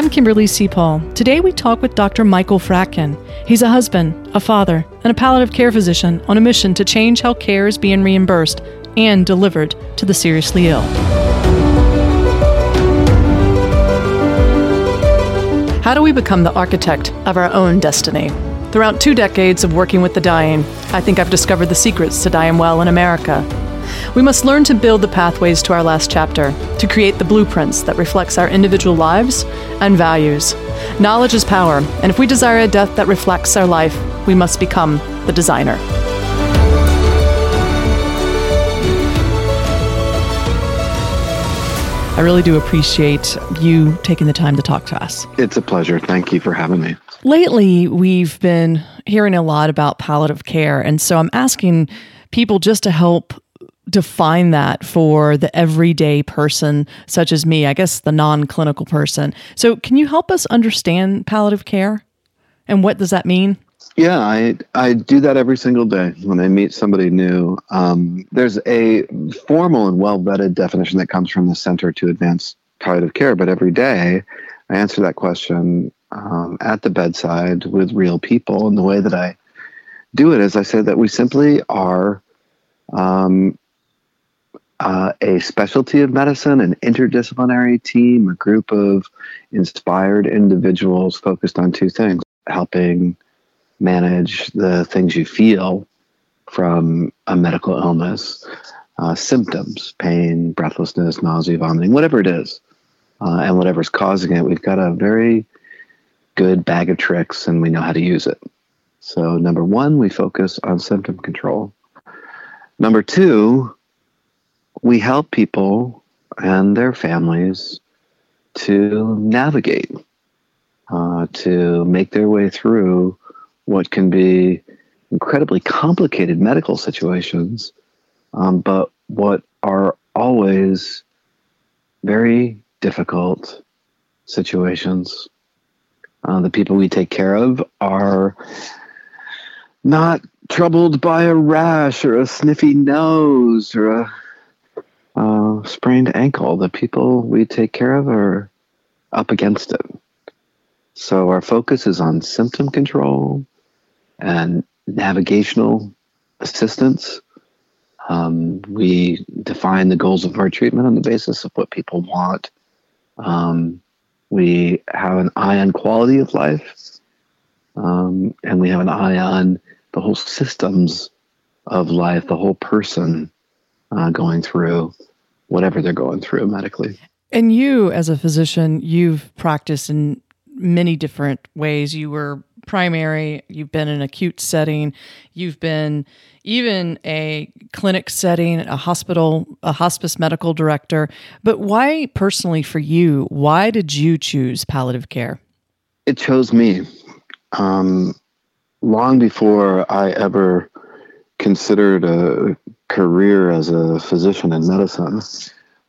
I'm Kimberly C. Paul. Today we talk with Dr. Michael Fratkin. He's a husband, a father, and a palliative care physician on a mission to change how care is being reimbursed and delivered to the seriously ill. How do we become the architect of our own destiny? Throughout two decades of working with the dying, I think I've discovered the secrets to dying well in America. We must learn to build the pathways to our last chapter, to create the blueprints that reflects our individual lives and values. Knowledge is power, and if we desire a death that reflects our life, we must become the designer. I really do appreciate you taking the time to talk to us. It's a pleasure. Thank you for having me. Lately, we've been hearing a lot about palliative care, and so I'm asking people just to help define that for the everyday person such as me, I guess the non-clinical person. So can you help us understand palliative care and what does that mean? Yeah, I I do that every single day when I meet somebody new. Um, there's a formal and well vetted definition that comes from the Center to Advance Palliative Care, but every day I answer that question um, at the bedside with real people. And the way that I do it is I say that we simply are um, uh, a specialty of medicine, an interdisciplinary team, a group of inspired individuals focused on two things helping manage the things you feel from a medical illness, uh, symptoms, pain, breathlessness, nausea, vomiting, whatever it is, uh, and whatever's causing it. We've got a very good bag of tricks and we know how to use it. So, number one, we focus on symptom control. Number two, we help people and their families to navigate, uh, to make their way through what can be incredibly complicated medical situations, um, but what are always very difficult situations. Uh, the people we take care of are not troubled by a rash or a sniffy nose or a sprained ankle. The people we take care of are up against it. So our focus is on symptom control and navigational assistance. Um, we define the goals of our treatment on the basis of what people want. Um, we have an eye on quality of life, um, and we have an eye on the whole systems of life, the whole person uh, going through whatever they're going through medically. And you, as a physician, you've practiced in many different ways. You were primary, you've been in an acute setting, you've been even a clinic setting, a hospital, a hospice medical director. But why, personally, for you, why did you choose palliative care? It chose me. Um, long before I ever considered a career as a physician in medicine,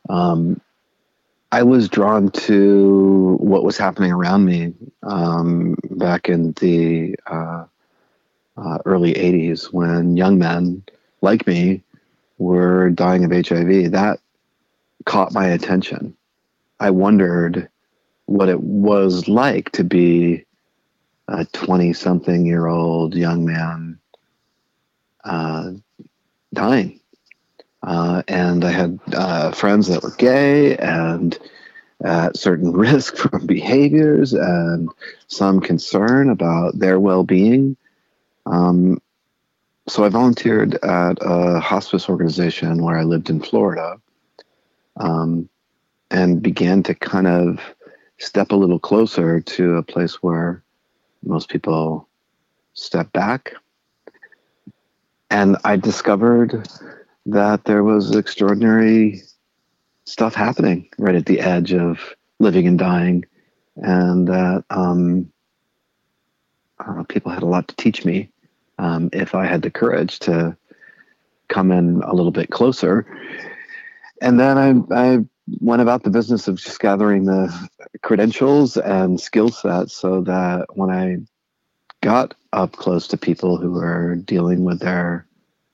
um, I was drawn to what was happening around me um, back in the uh, uh, early 80s when young men like me were dying of HIV. That caught my attention. I wondered what it was like to be a 20 something year old young man uh, dying. Uh, and I had uh, friends that were gay and at certain risk from behaviors and some concern about their well being. Um, so I volunteered at a hospice organization where I lived in Florida um, and began to kind of step a little closer to a place where most people step back. And I discovered that there was extraordinary stuff happening right at the edge of living and dying, and that um, people had a lot to teach me um, if I had the courage to come in a little bit closer. And then I, I went about the business of just gathering the credentials and skill sets so that when I got up close to people who are dealing with their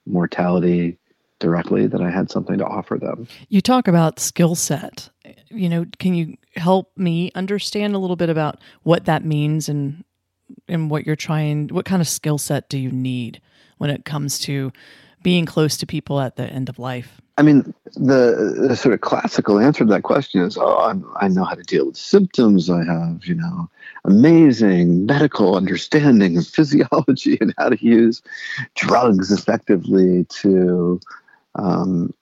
mortality directly that I had something to offer them. You talk about skill set. You know, can you help me understand a little bit about what that means and and what you're trying what kind of skill set do you need when it comes to being close to people at the end of life? I mean, the, the sort of classical answer to that question is, oh, I'm, i know how to deal with symptoms. I have, you know, amazing medical understanding of physiology and how to use drugs effectively to um,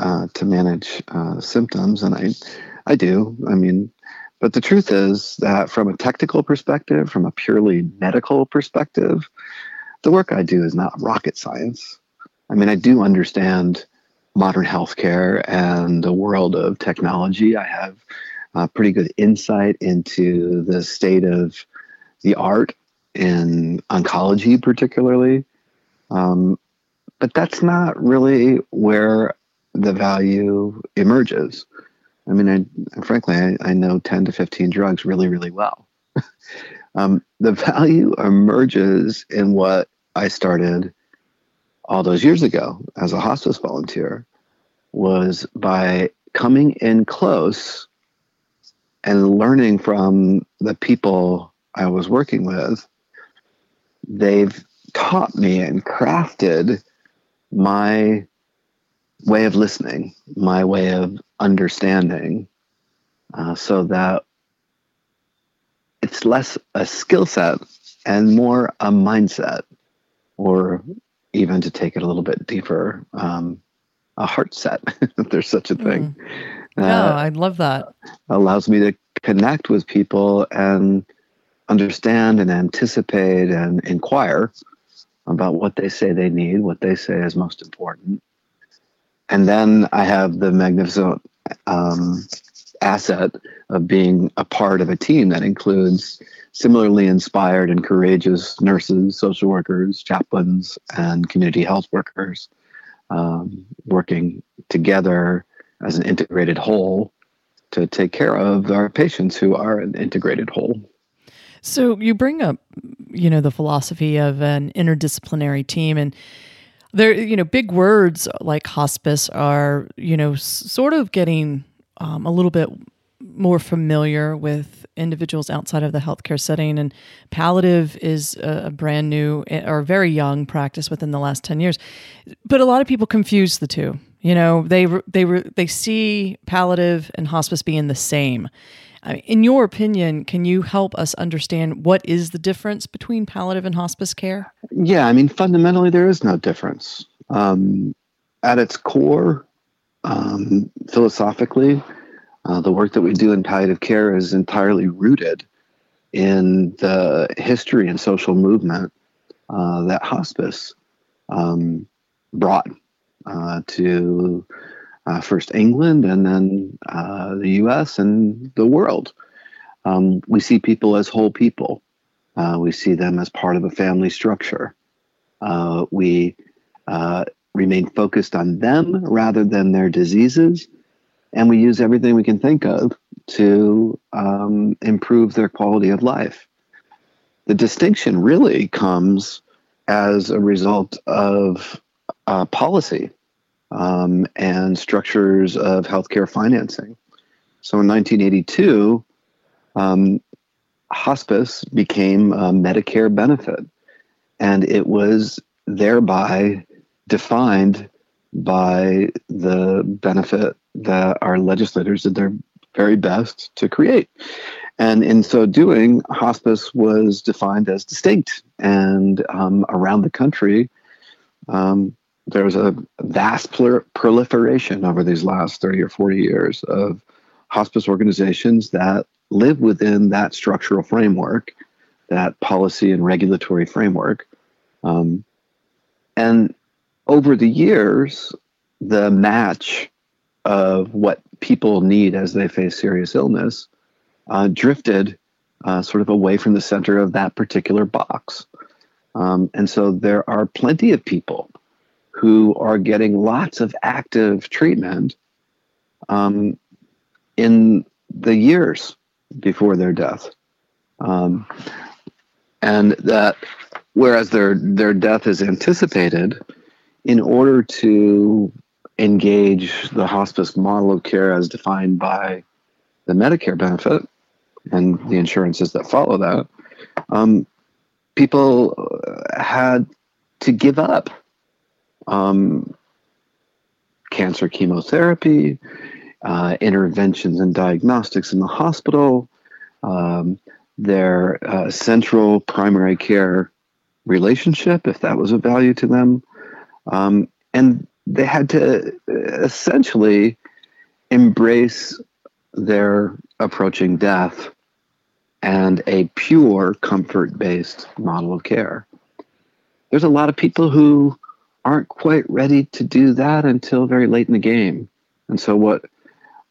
uh, to manage uh, symptoms, and I I do. I mean, but the truth is that from a technical perspective, from a purely medical perspective, the work I do is not rocket science. I mean, I do understand modern healthcare and the world of technology. I have uh, pretty good insight into the state of the art in oncology, particularly. Um, but that's not really where the value emerges. I mean, I, frankly, I, I know 10 to 15 drugs really, really well. um, the value emerges in what I started all those years ago as a hospice volunteer was by coming in close and learning from the people I was working with. They've taught me and crafted my way of listening, my way of understanding, uh, so that it's less a skill set and more a mindset or even to take it a little bit deeper, um, a heart set, if there's such a thing. Mm. Yeah, uh, I love that. Allows me to connect with people and understand and anticipate and inquire about what they say they need, what they say is most important. And then I have the magnificent um, asset of being a part of a team that includes similarly inspired and courageous nurses, social workers, chaplains, and community health workers um, working together as an integrated whole to take care of our patients who are an integrated whole. So you bring up, you know, the philosophy of an interdisciplinary team and there, you know, big words like hospice are, you know, sort of getting um, a little bit more familiar with individuals outside of the healthcare setting. And palliative is a, brand new or very young practice within the last 10 years. But a lot of people confuse the two. You know, they, they, they see palliative and hospice being the same. in your opinion, can you help us understand what is the difference between palliative and hospice care? Yeah, I mean, fundamentally, there is no difference. Um, at its core, um, philosophically, uh, the work that we do in palliative care is entirely rooted in the history and social movement uh, that hospice um, brought uh, to uh, first England and then uh, the US and the world. Um, we see people as whole people. Uh, we see them as part of a family structure. we remain focused on them rather than their diseases and we use everything we can think of to um, improve their quality of life. The distinction really comes as a result of uh, policy um, and structures of healthcare financing. So in 1982, um, hospice became a Medicare benefit, and it was thereby defined by the benefit that our legislators did their very best to create. And in so doing, hospice was defined as distinct. And um, around the country, um, there was a vast proliferation over these last 30 or 40 years of hospice organizations that live within that structural framework, that policy and regulatory framework. Um, and over the years, the match of what people need as they face serious illness uh, drifted uh, sort of away from the center of that particular box. Um, and so there are plenty of people who are getting lots of active treatment um, in the years before their death. Um, and that whereas their their death is anticipated, in order to engage the hospice model of care as defined by the Medicare benefit and the insurances that follow that, um, people had to give up um, cancer chemotherapy, uh, interventions and diagnostics in the hospital, um, their uh, central primary care relationship, if that was of value to them. Um, and they had to essentially embrace their approaching death and a pure comfort based model of care. There's a lot of people who aren't quite ready to do that until very late in the game. And so, what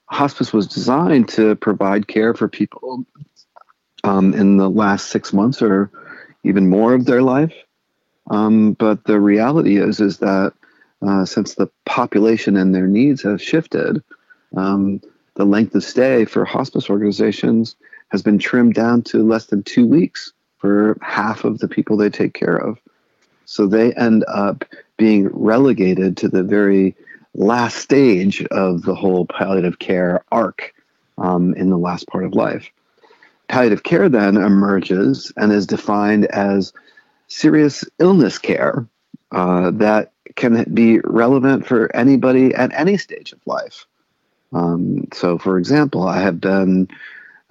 hospice was designed to provide care for people um, in the last six months or even more of their life. Um, but the reality is, is that uh, since the population and their needs have shifted, um, the length of stay for hospice organizations has been trimmed down to less than two weeks for half of the people they take care of. So they end up being relegated to the very last stage of the whole palliative care arc um, in the last part of life. Palliative care then emerges and is defined as serious illness care uh, that can be relevant for anybody at any stage of life. Um, so, for example, I have been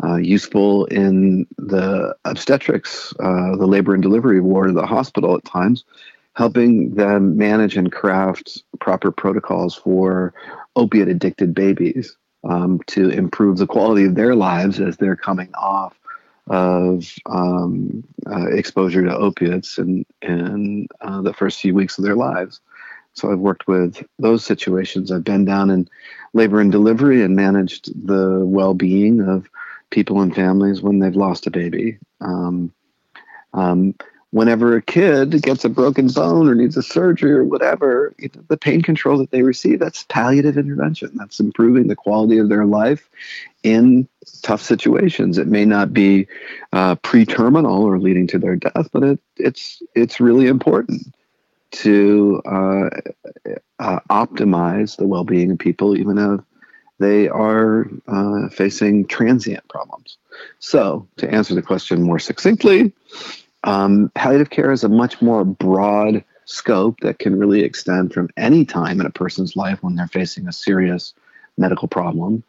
uh, useful in the obstetrics, uh, the labor and delivery ward of the hospital at times, helping them manage and craft proper protocols for opiate addicted babies um, to improve the quality of their lives as they're coming off of um, uh, exposure to opiates in, in uh, the first few weeks of their lives. So I've worked with those situations. I've been down in labor and delivery and managed the well being of people and families when they've lost a baby. Um, um, whenever a kid gets a broken bone or needs a surgery or whatever, the pain control that they receive, that's palliative intervention. That's improving the quality of their life in tough situations. It may not be uh, pre-terminal or leading to their death, but it, it's it's really important to uh, uh, optimize the well-being of people, even if they are uh, facing transient problems. So, to answer the question more succinctly, um, palliative care is a much more broad scope that can really extend from any time in a person's life when they're facing a serious medical problem.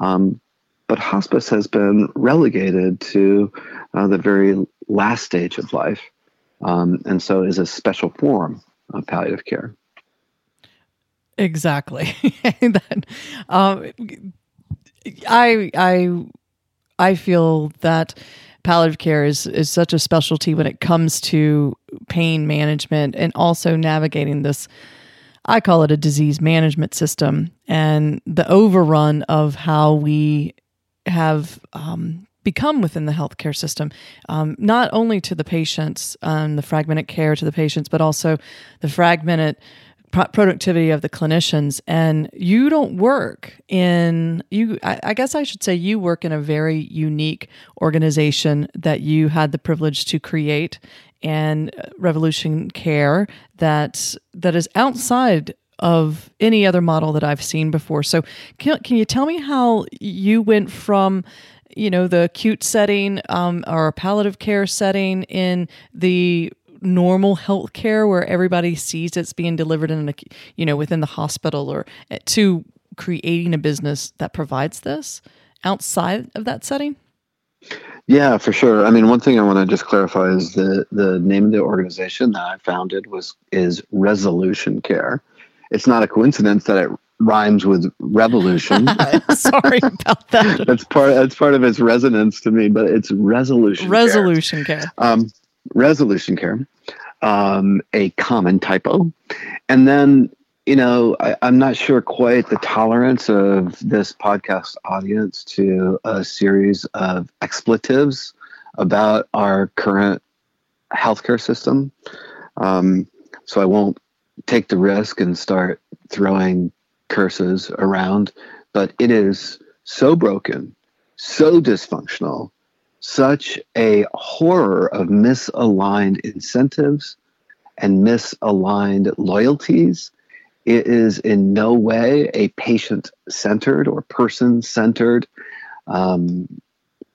Um, but hospice has been relegated to uh, the very last stage of life, um, and so is a special form of palliative care. Exactly. that, um, I I I feel that palliative care is is such a specialty when it comes to pain management and also navigating this I call it a disease management system and the overrun of how we have um, become within the healthcare system, um, not only to the patients and the fragmented care to the patients, but also the fragmented productivity of the clinicians and you don't work in you I, I, guess i should say you work in a very unique organization that you had the privilege to create and uh, revolution care that that is outside of any other model that i've seen before. So can, can you tell me how you went from you know the acute setting um, or palliative care setting in the normal health care where everybody sees it's being delivered in a you know within the hospital or eh, to creating a business that provides this outside of that setting yeah for sure i mean one thing i want to just clarify is the the name of the organization that i founded was is resolution care it's not a coincidence that it rhymes with revolution. Sorry about that. that's part. That's part of its resonance to me. But it's resolution. Resolution care. care. Um, resolution care, um, a common typo, and then you know I, I'm not sure quite the tolerance of this podcast audience to a series of expletives about our current healthcare system. Um, so I won't take the risk and start throwing curses around, but it is so broken, so dysfunctional, such a horror of misaligned incentives and misaligned loyalties. It is in no way a patient centered or person centered um,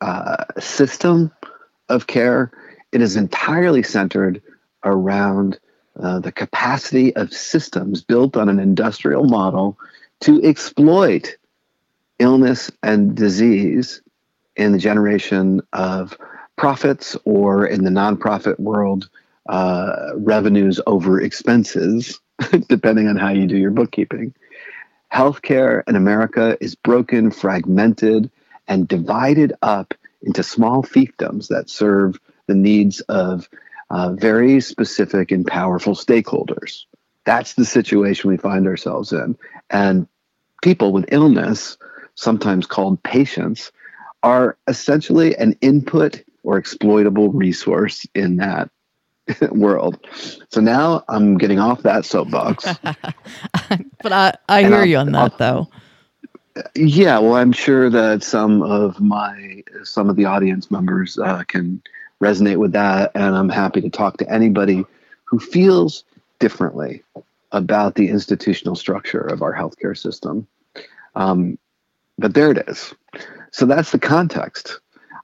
uh, system of care. It is entirely centered around uh, the capacity of systems built on an industrial model to exploit illness and disease in the generation of profits or in the nonprofit world, uh, revenues over expenses, depending on how you do your bookkeeping. Healthcare in America is broken, fragmented, and divided up into small fiefdoms that serve the needs of uh, very specific and powerful stakeholders. That's the situation we find ourselves in. And people with illness, sometimes called patients, are essentially an input or exploitable resource in that world. So now I'm getting off that soapbox. but I, I hear I'll, you on that I'll, though. Yeah, well, I'm sure that some of my some of the audience members uh, can resonate with that, and I'm happy to talk to anybody who feels differently about the institutional structure of our healthcare system. Um, but there it is. So that's the context.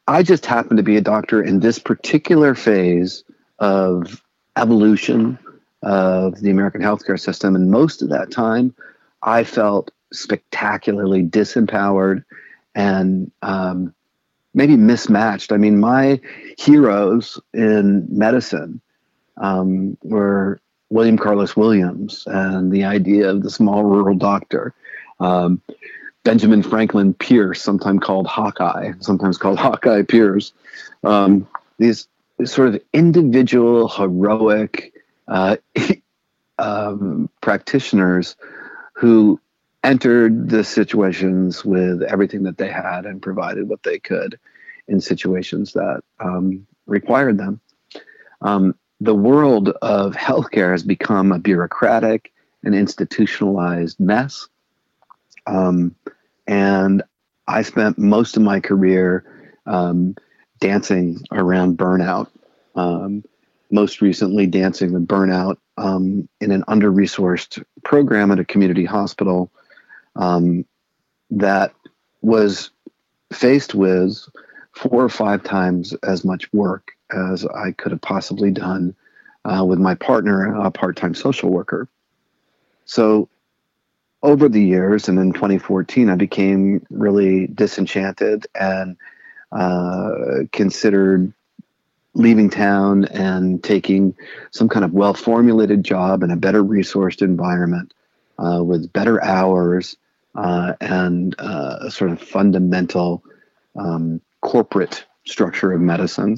I just happen to be a doctor in this particular phase of evolution of the American healthcare system. And most of that time, I felt spectacularly disempowered and um, maybe mismatched. I mean, my heroes in medicine um, were William Carlos Williams and the idea of the small rural doctor. Um, Benjamin Franklin Pierce, sometimes called Hawkeye, sometimes called Hawkeye Pierce. Um, these sort of individual, heroic uh, um, practitioners who entered the situations with everything that they had and provided what they could in situations that um, required them. Um, the world of healthcare has become a bureaucratic and institutionalized mess. Um, and I spent most of my career um, dancing around burnout. Um, most recently, dancing with burnout um, in an under resourced program at a community hospital um, that was faced with four or five times as much work as I could have possibly done uh, with my partner, a part time social worker. So over the years, and in 2014, I became really disenchanted and uh, considered leaving town and taking some kind of well formulated job in a better resourced environment uh, with better hours uh, and uh, a sort of fundamental um, corporate structure of medicine.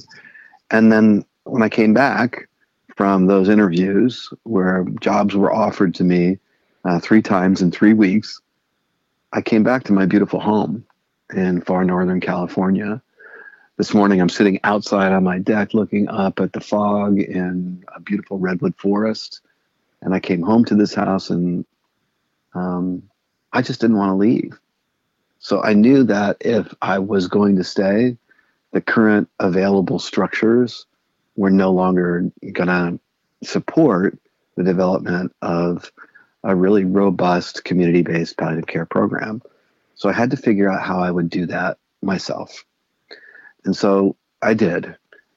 And then when I came back from those interviews where jobs were offered to me uh, three times in three weeks. I came back to my beautiful home in far northern California. This morning, I'm sitting outside on my deck looking up at the fog in a beautiful redwood forest. And I came home to this house and um, I just didn't want to leave. So I knew that if I was going to stay, the current available structures were no longer going to support the development of a really robust community based palliative care program. So I had to figure out how I would do that myself. And so I did.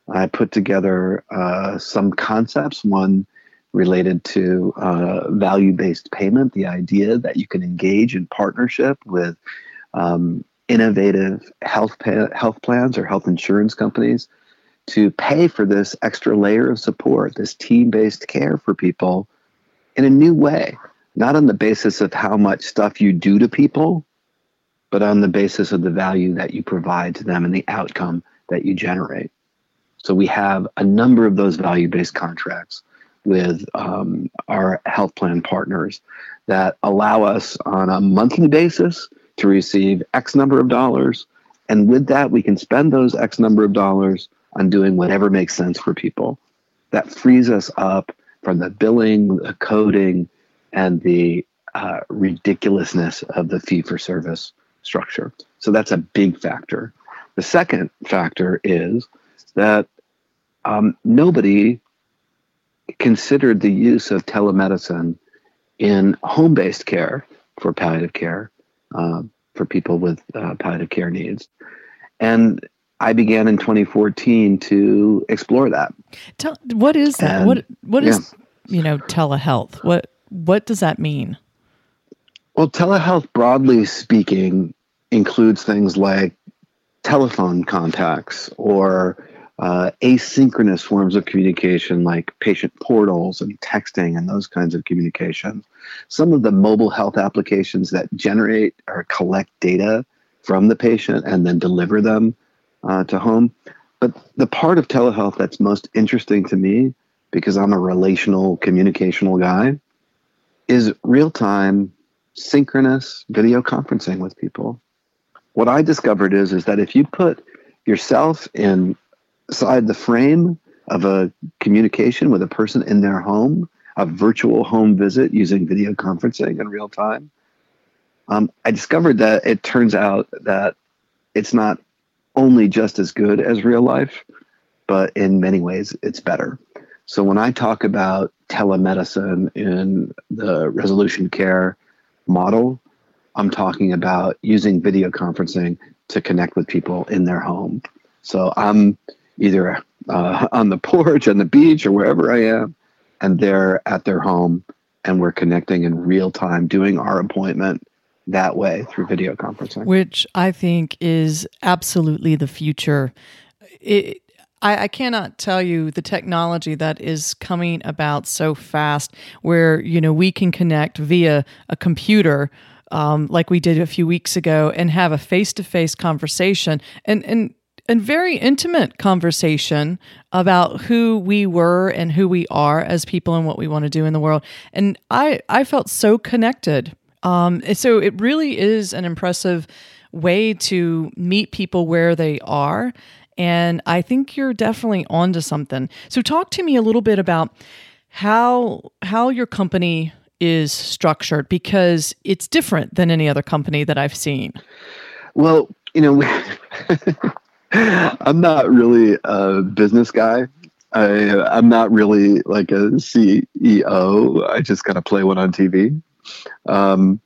I put together uh, some concepts, one related to uh, value based payment, the idea that you can engage in partnership with um, innovative health, health plans or health insurance companies to pay for this extra layer of support, this team based care for people in a new way not on the basis of how much stuff you do to people, but on the basis of the value that you provide to them and the outcome that you generate. So we have a number of those value based contracts with um, our health plan partners that allow us on a monthly basis to receive X number of dollars. And with that, we can spend those X number of dollars on doing whatever makes sense for people. That frees us up from the billing, the coding, and the uh, ridiculousness of the fee for service structure. So that's a big factor. The second factor is that um, nobody considered the use of telemedicine in home based care for palliative care uh, for people with uh, palliative care needs. And I began in 2014 to explore that. Tell, what is that? And, what what is yeah. you know telehealth? What what does that mean? Well, telehealth, broadly speaking, includes things like telephone contacts or uh, asynchronous forms of communication like patient portals and texting and those kinds of communications. Some of the mobile health applications that generate or collect data from the patient and then deliver them uh, to home. But the part of telehealth that's most interesting to me, because I'm a relational communicational guy, is real time synchronous video conferencing with people. What I discovered is, is that if you put yourself inside the frame of a communication with a person in their home, a virtual home visit using video conferencing in real time, um, I discovered that it turns out that it's not only just as good as real life, but in many ways it's better. So when I talk about telemedicine in the resolution care model, I'm talking about using video conferencing to connect with people in their home. So I'm either uh, on the porch, on the beach, or wherever I am, and they're at their home, and we're connecting in real time, doing our appointment that way through video conferencing. Which I think is absolutely the future. It, I, I, cannot tell you the technology that is coming about so fast where, you know, we can connect via a computer um, like we did a few weeks ago and have a face-to-face conversation and, and and very intimate conversation about who we were and who we are as people and what we want to do in the world. And I, I felt so connected um, so it really is an impressive way to meet people where they are. And I think you're definitely onto something. So talk to me a little bit about how how your company is structured because it's different than any other company that I've seen. Well, you know, I'm not really a business guy. I, I'm not really like a CEO. I just kind of play one on TV. Um,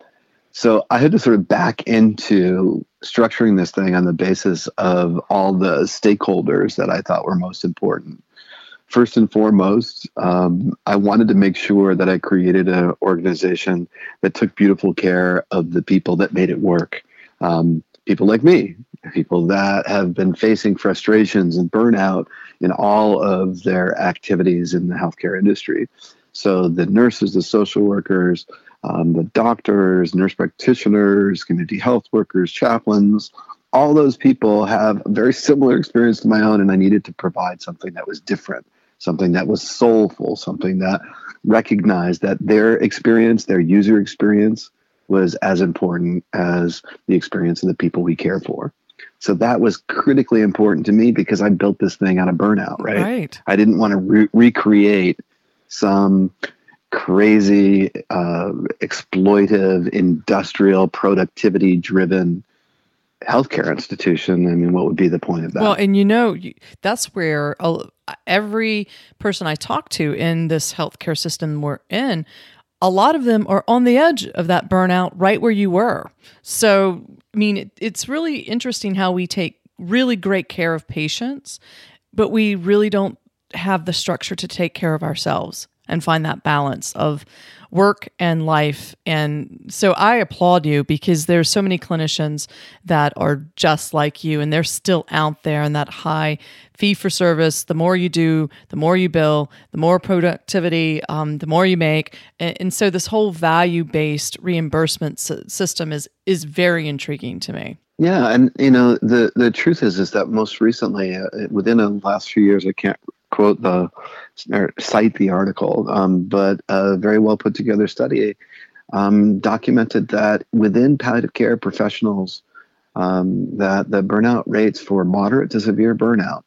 so I had to sort of back into structuring this thing on the basis of all the stakeholders that I thought were most important. First and foremost, um, I wanted to make sure that I created an organization that took beautiful care of the people that made it work. Um, people like me, people that have been facing frustrations and burnout in all of their activities in the healthcare industry. So the nurses, the social workers, um, the doctors, nurse practitioners, community health workers, chaplains, all those people have a very similar experience to my own, and I needed to provide something that was different, something that was soulful, something that recognized that their experience, their user experience, was as important as the experience of the people we care for. So that was critically important to me because I built this thing out of burnout, right? Right. I didn't want to re- recreate some crazy, uh, exploitive, industrial, productivity driven healthcare institution. I mean, what would be the point of that? Well, and you know, that's where every person I talk to in this healthcare system we're in, a lot of them are on the edge of that burnout right where you were. So, I mean, it, it's really interesting how we take really great care of patients, but we really don't have the structure to take care of ourselves and find that balance of work and life. And so I applaud you because there's so many clinicians that are just like you and they're still out there in that high fee for service. The more you do, the more you bill, the more productivity, um, the more you make. And, and so this whole value based reimbursement system is is very intriguing to me. Yeah, and you know the the truth is is that most recently, uh, within the last few years, I can't quote the or cite the article, um, but a very well put together study um, documented that within palliative care professionals, um, that the burnout rates for moderate to severe burnout,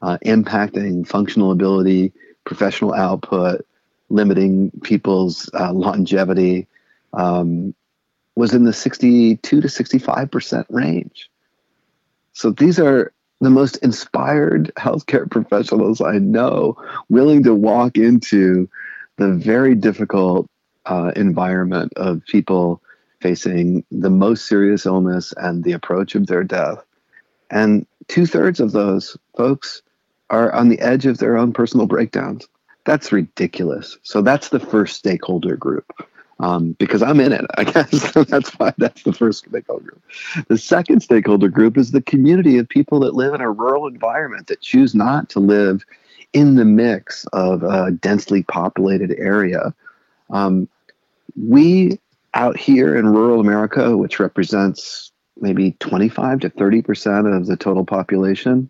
uh, impacting functional ability, professional output, limiting people's uh, longevity, um, was in the 62 to 65 percent range. So these are the most inspired healthcare professionals I know willing to walk into the very difficult uh, environment of people facing the most serious illness and the approach of their death. And two thirds of those folks are on the edge of their own personal breakdowns. That's ridiculous. So that's the first stakeholder group. Um, because I'm in it, I guess that's why that's the first stakeholder group. The second stakeholder group is the community of people that live in a rural environment that choose not to live in the mix of a densely populated area. Um, we out here in rural America, which represents maybe 25 to 30 percent of the total population,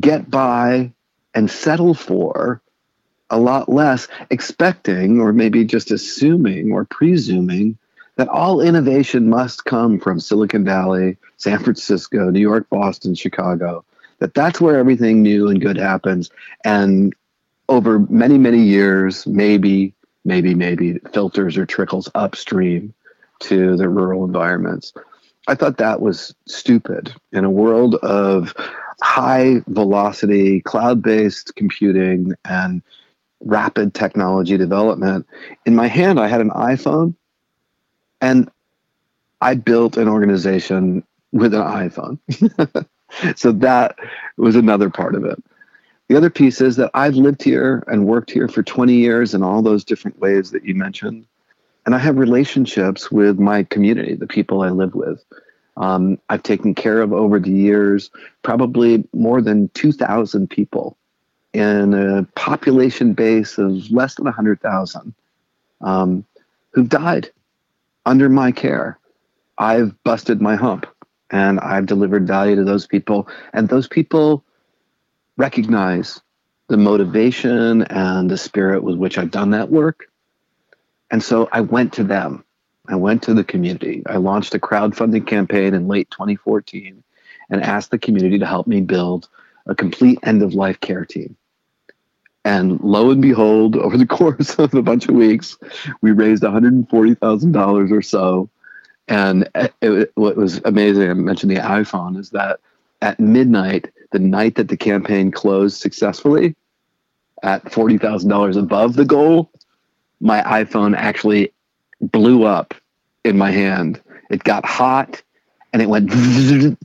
get by and settle for a lot less, expecting or maybe just assuming or presuming that all innovation must come from Silicon Valley, San Francisco, New York, Boston, Chicago, that that's where everything new and good happens. And over many, many years, maybe, maybe, maybe filters or trickles upstream to the rural environments. I thought that was stupid in a world of high velocity, cloud based computing and rapid technology development. In my hand, I had an iPhone and I built an organization with an iPhone. so that was another part of it. The other piece is that I've lived here and worked here for 20 years in all those different ways that you mentioned. And I have relationships with my community, the people I live with. Um, I've taken care of over the years probably more than 2,000 people in a population base of less than 100,000 um, who've died under my care. I've busted my hump and I've delivered value to those people. And those people recognize the motivation and the spirit with which I've done that work. And so I went to them. I went to the community. I launched a crowdfunding campaign in late 2014 and asked the community to help me build a complete end of life care team. And lo and behold, over the course of a bunch of weeks, we raised $140,000 or so. And it, what was amazing, I mentioned the iPhone, is that at midnight, the night that the campaign closed successfully, at $40,000 above the goal, my iPhone actually blew up in my hand. It got hot and it went and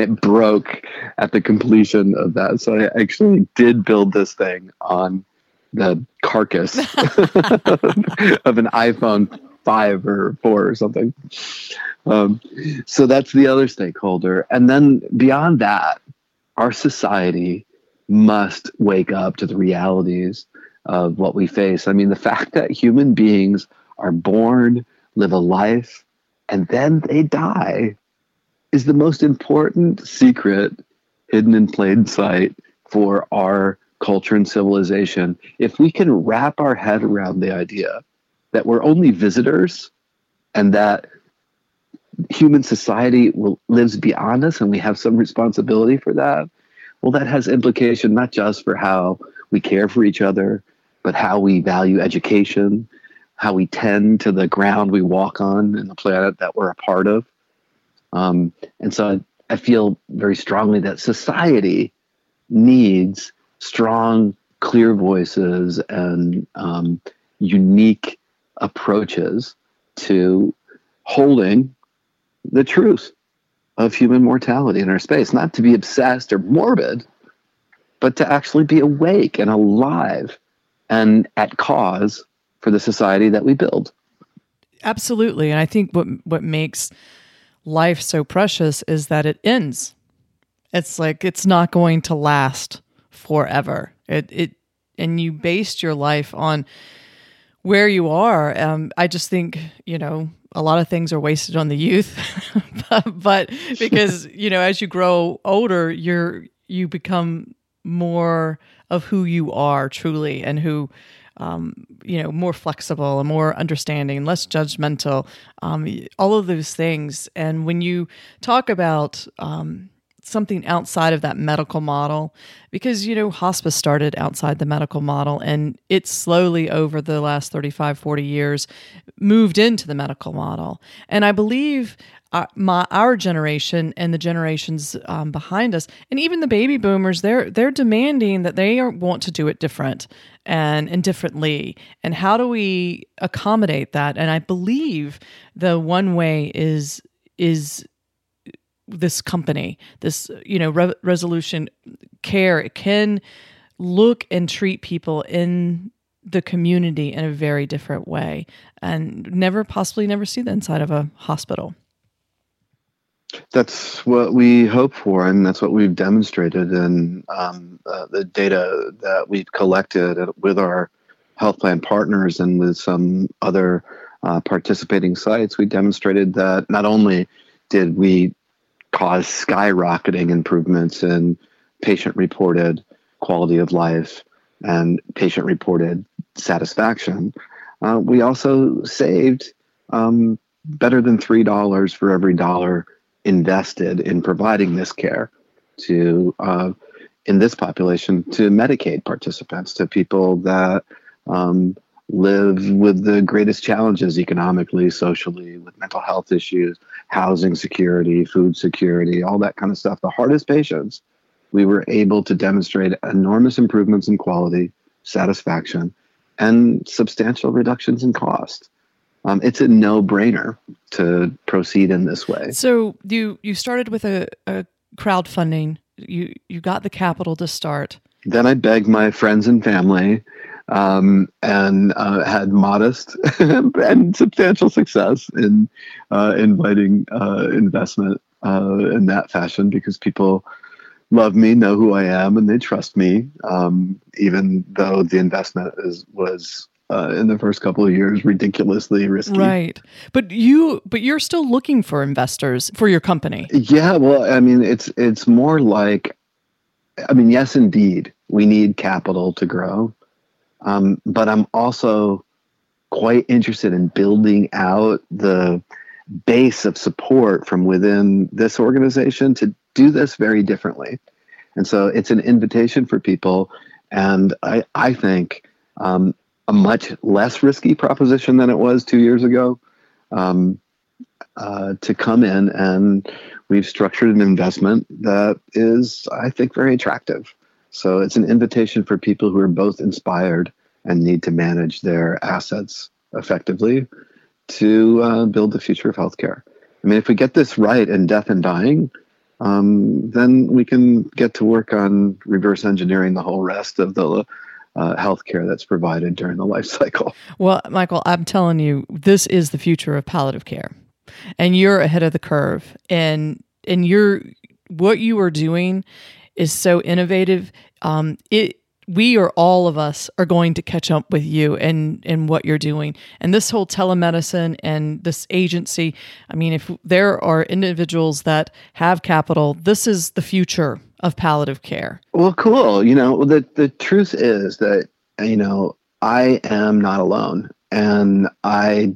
it broke at the completion of that. So I actually did build this thing on the carcass of an iPhone five or four or something. Um, so that's the other stakeholder. And then beyond that, our society must wake up to the realities of what we face. I mean, the fact that human beings are born, live a life, and then they die is the most important secret hidden in plain sight for our culture and civilization. If we can wrap our head around the idea that we're only visitors and that human society will, lives beyond us and we have some responsibility for that, well, that has implication not just for how we care for each other, but how we value education, how we tend to the ground we walk on and the planet that we're a part of. Um, and so I, I feel very strongly that society needs strong, clear voices and um, unique approaches to holding the truth of human mortality in our space, not to be obsessed or morbid, but to actually be awake and alive and at cause for the society that we build. Absolutely. And I think what what makes life so precious is that it ends. It's like it's not going to last forever. It it and you based your life on where you are. Um, I just think you know a lot of things are wasted on the youth, but, but because you know as you grow older, you're you become more of who you are truly and who um, you know, more flexible and more understanding, and less judgmental, um, all of those things. And when you talk about um, something outside of that medical model because you know hospice started outside the medical model and it slowly over the last 35 40 years moved into the medical model and i believe our, uh, my our generation and the generations um, behind us. And even the baby boomers they're they're demanding that they are, want to do it different and and differently. And how do we accommodate that? And i believe the one way is is this company, this you know Re- resolution care. It can look and treat people in the community in a very different way and never possibly never see the inside of a hospital that's what we hope for and that's what we've demonstrated in um, uh, the data that we've collected with our health plan partners and with some other uh, participating sites we demonstrated that not only did we cause skyrocketing improvements in patient reported quality of life and patient reported satisfaction. Uh, we also saved um, better than $3 for every dollar invested in providing this care to, uh, in this population, to Medicaid participants, to people that um, live with the greatest challenges economically, socially, with mental health issues, housing security, food security, all that kind of stuff. The hardest patients, we were able to demonstrate enormous improvements in quality, satisfaction, and substantial reductions in cost. Um, it's a no-brainer to proceed in this way. So you you started with a, a crowdfunding. You you got the capital to start. Then I begged my friends and family um, and uh, had modest and substantial success in uh, inviting uh, investment uh, in that fashion because people love me, know who I am, and they trust me, um, even though the investment is was. Uh, in the first couple of years, ridiculously risky. Right, but you, but you're still looking for investors for your company. Yeah, well, I mean, it's it's more like, I mean, yes, indeed, we need capital to grow, um, but I'm also quite interested in building out the base of support from within this organization to do this very differently. And so it's an invitation for people. And I, I think um, a much less risky proposition than it was two years ago um, uh, to come in. And we've structured an investment that is, I think, very attractive. So it's an invitation for people who are both inspired and need to manage their assets effectively to uh, build the future of healthcare. I mean, if we get this right in death and dying, um, then we can get to work on reverse engineering the whole rest of the uh, healthcare that's provided during the life cycle. Well, Michael, I'm telling you, this is the future of palliative care, and you're ahead of the curve. And and you're what you are doing is so innovative. Um, it we or all of us are going to catch up with you and and what you're doing and this whole telemedicine and this agency i mean if there are individuals that have capital this is the future of palliative care well cool you know the the truth is that you know i am not alone and i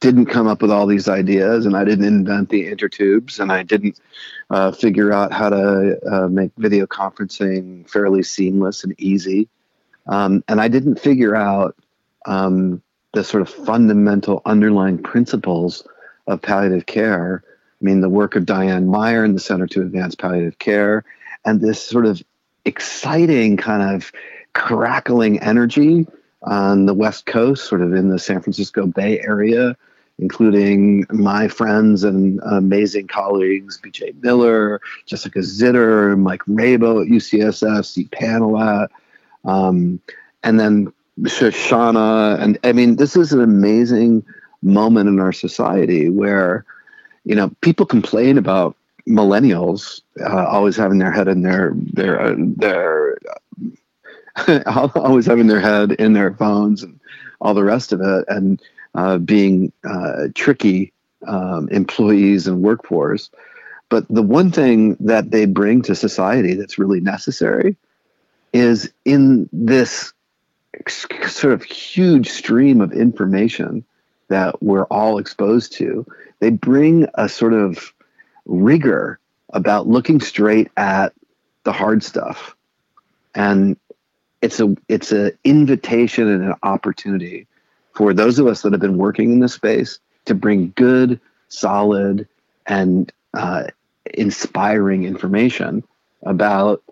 didn't come up with all these ideas and I didn't invent the intertubes and I didn't uh, figure out how to uh, make video conferencing fairly seamless and easy. Um, and I didn't figure out um, the sort of fundamental underlying principles of palliative care. I mean, the work of Diane Meier in the Center to Advance Palliative Care and this sort of exciting kind of crackling energy on the West Coast, sort of in the San Francisco Bay Area, including my friends and amazing colleagues, BJ Miller, Jessica Zitter, Mike Rabow at UCSF, Steve Pantilat, um, and then Shoshana. And I mean, this is an amazing moment in our society where, you know, people complain about millennials uh, always having their head in their their uh, their always having their head in their phones and all the rest of it, and uh, being uh, tricky um, employees and workforce. But the one thing that they bring to society that's really necessary is in this sort of huge stream of information that we're all exposed to, they bring a sort of rigor about looking straight at the hard stuff. And it's a it's an invitation and an opportunity for those of us that have been working in this space to bring good, solid, and uh, inspiring information about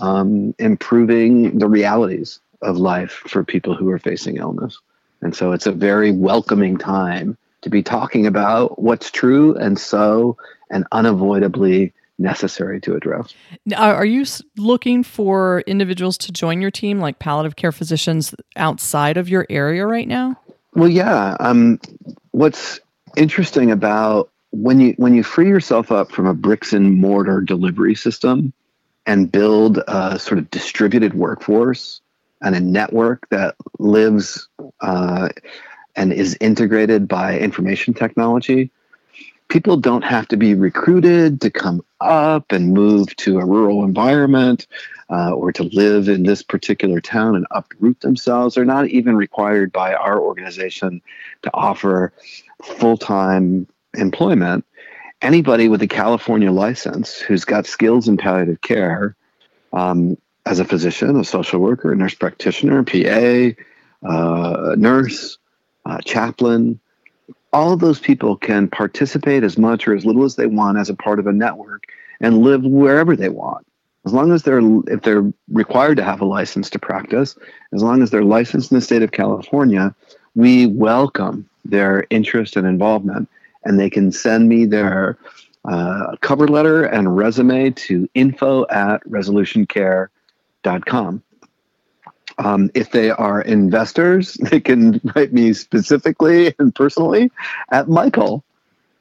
um, improving the realities of life for people who are facing illness. And so it's a very welcoming time to be talking about what's true and so and unavoidably necessary to address. Are you looking for individuals to join your team, like palliative care physicians outside of your area right now? Well, yeah. Um, what's interesting about when you when you free yourself up from a bricks and mortar delivery system and build a sort of distributed workforce and a network that lives uh, and is integrated by information technology, people don't have to be recruited to come up and move to a rural environment uh, or to live in this particular town and uproot themselves. They're not even required by our organization to offer full time employment. Anybody with a California license who's got skills in palliative care um, as a physician, a social worker, a nurse practitioner, PA, uh, nurse, uh, chaplain, all of those people can participate as much or as little as they want as a part of a network and live wherever they want. As long as they're if they're required to have a license to practice as long as they're licensed in the state of california we welcome their interest and involvement. And they can send me their uh, cover letter and resume to info at resolutioncare.com um, if they are investors, they can write me specifically and personally at Michael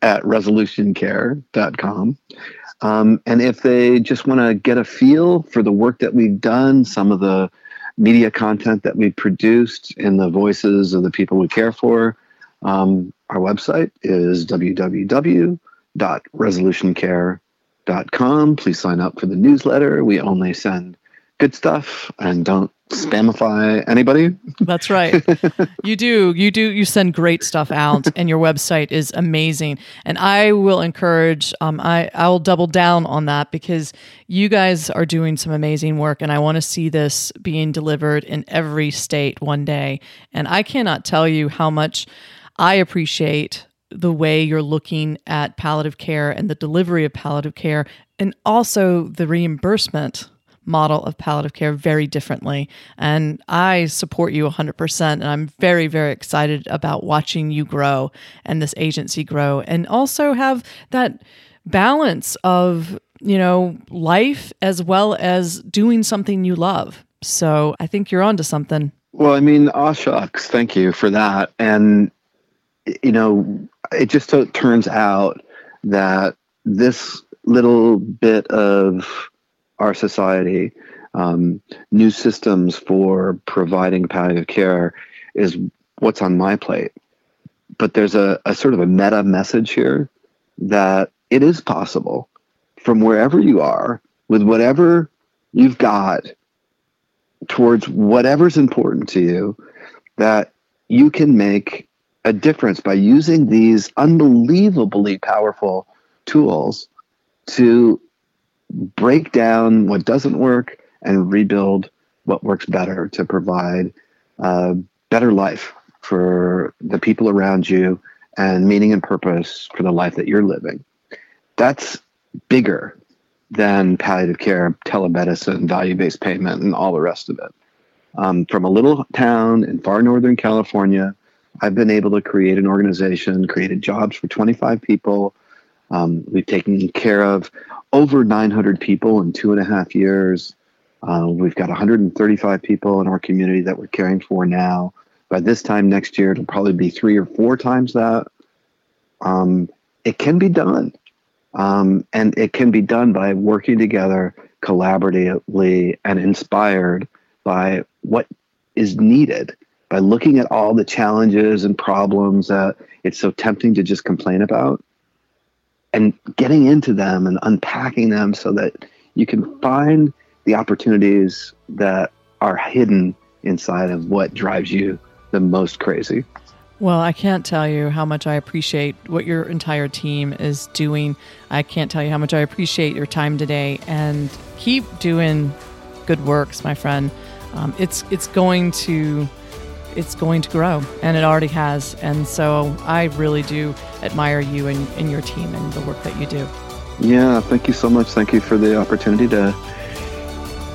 at resolutioncare.com. Um, and if they just want to get a feel for the work that we've done, some of the media content that we've produced and the voices of the people we care for, um, our website is www.resolutioncare.com. Please sign up for the newsletter. We only send good stuff and don't spamify anybody. That's right. you do. You do. You send great stuff out, and your website is amazing. And I will encourage. Um, I I will double down on that because you guys are doing some amazing work, and I want to see this being delivered in every state one day. And I cannot tell you how much I appreciate the way you're looking at palliative care and the delivery of palliative care, and also the reimbursement model of palliative care very differently. And I support you 100%. And I'm very, very excited about watching you grow and this agency grow and also have that balance of, you know, life as well as doing something you love. So I think you're onto something. Well, I mean, aw shucks, thank you for that. And, you know, it just so turns out that this little bit of our society, um, new systems for providing palliative care is what's on my plate. But there's a, a sort of a meta message here that it is possible from wherever you are with whatever you've got towards whatever's important to you that you can make a difference by using these unbelievably powerful tools to break down what doesn't work and rebuild what works better to provide a better life for the people around you and meaning and purpose for the life that you're living. That's bigger than palliative care, telemedicine, value based payment, and all the rest of it. Um, from a little town in far northern California, I've been able to create an organization, created jobs for 25 people. Um, we've taken care of over 900 people in two and a half years. Uh, we've got 135 people in our community that we're caring for now. By this time next year, it'll probably be three or four times that. Um, it can be done. Um, and it can be done by working together collaboratively and inspired by what is needed, by looking at all the challenges and problems that it's so tempting to just complain about and getting into them and unpacking them so that you can find the opportunities that are hidden inside of what drives you the most crazy. Well, I can't tell you how much I appreciate what your entire team is doing. I can't tell you how much I appreciate your time today and keep doing good works, my friend. Um, it's it's going to it's going to grow and it already has. And so I really do admire you and, and your team and the work that you do. Yeah, thank you so much. Thank you for the opportunity to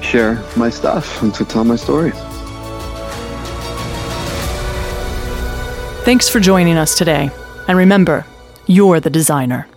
share my stuff and to tell my story. Thanks for joining us today. And remember, you're the designer.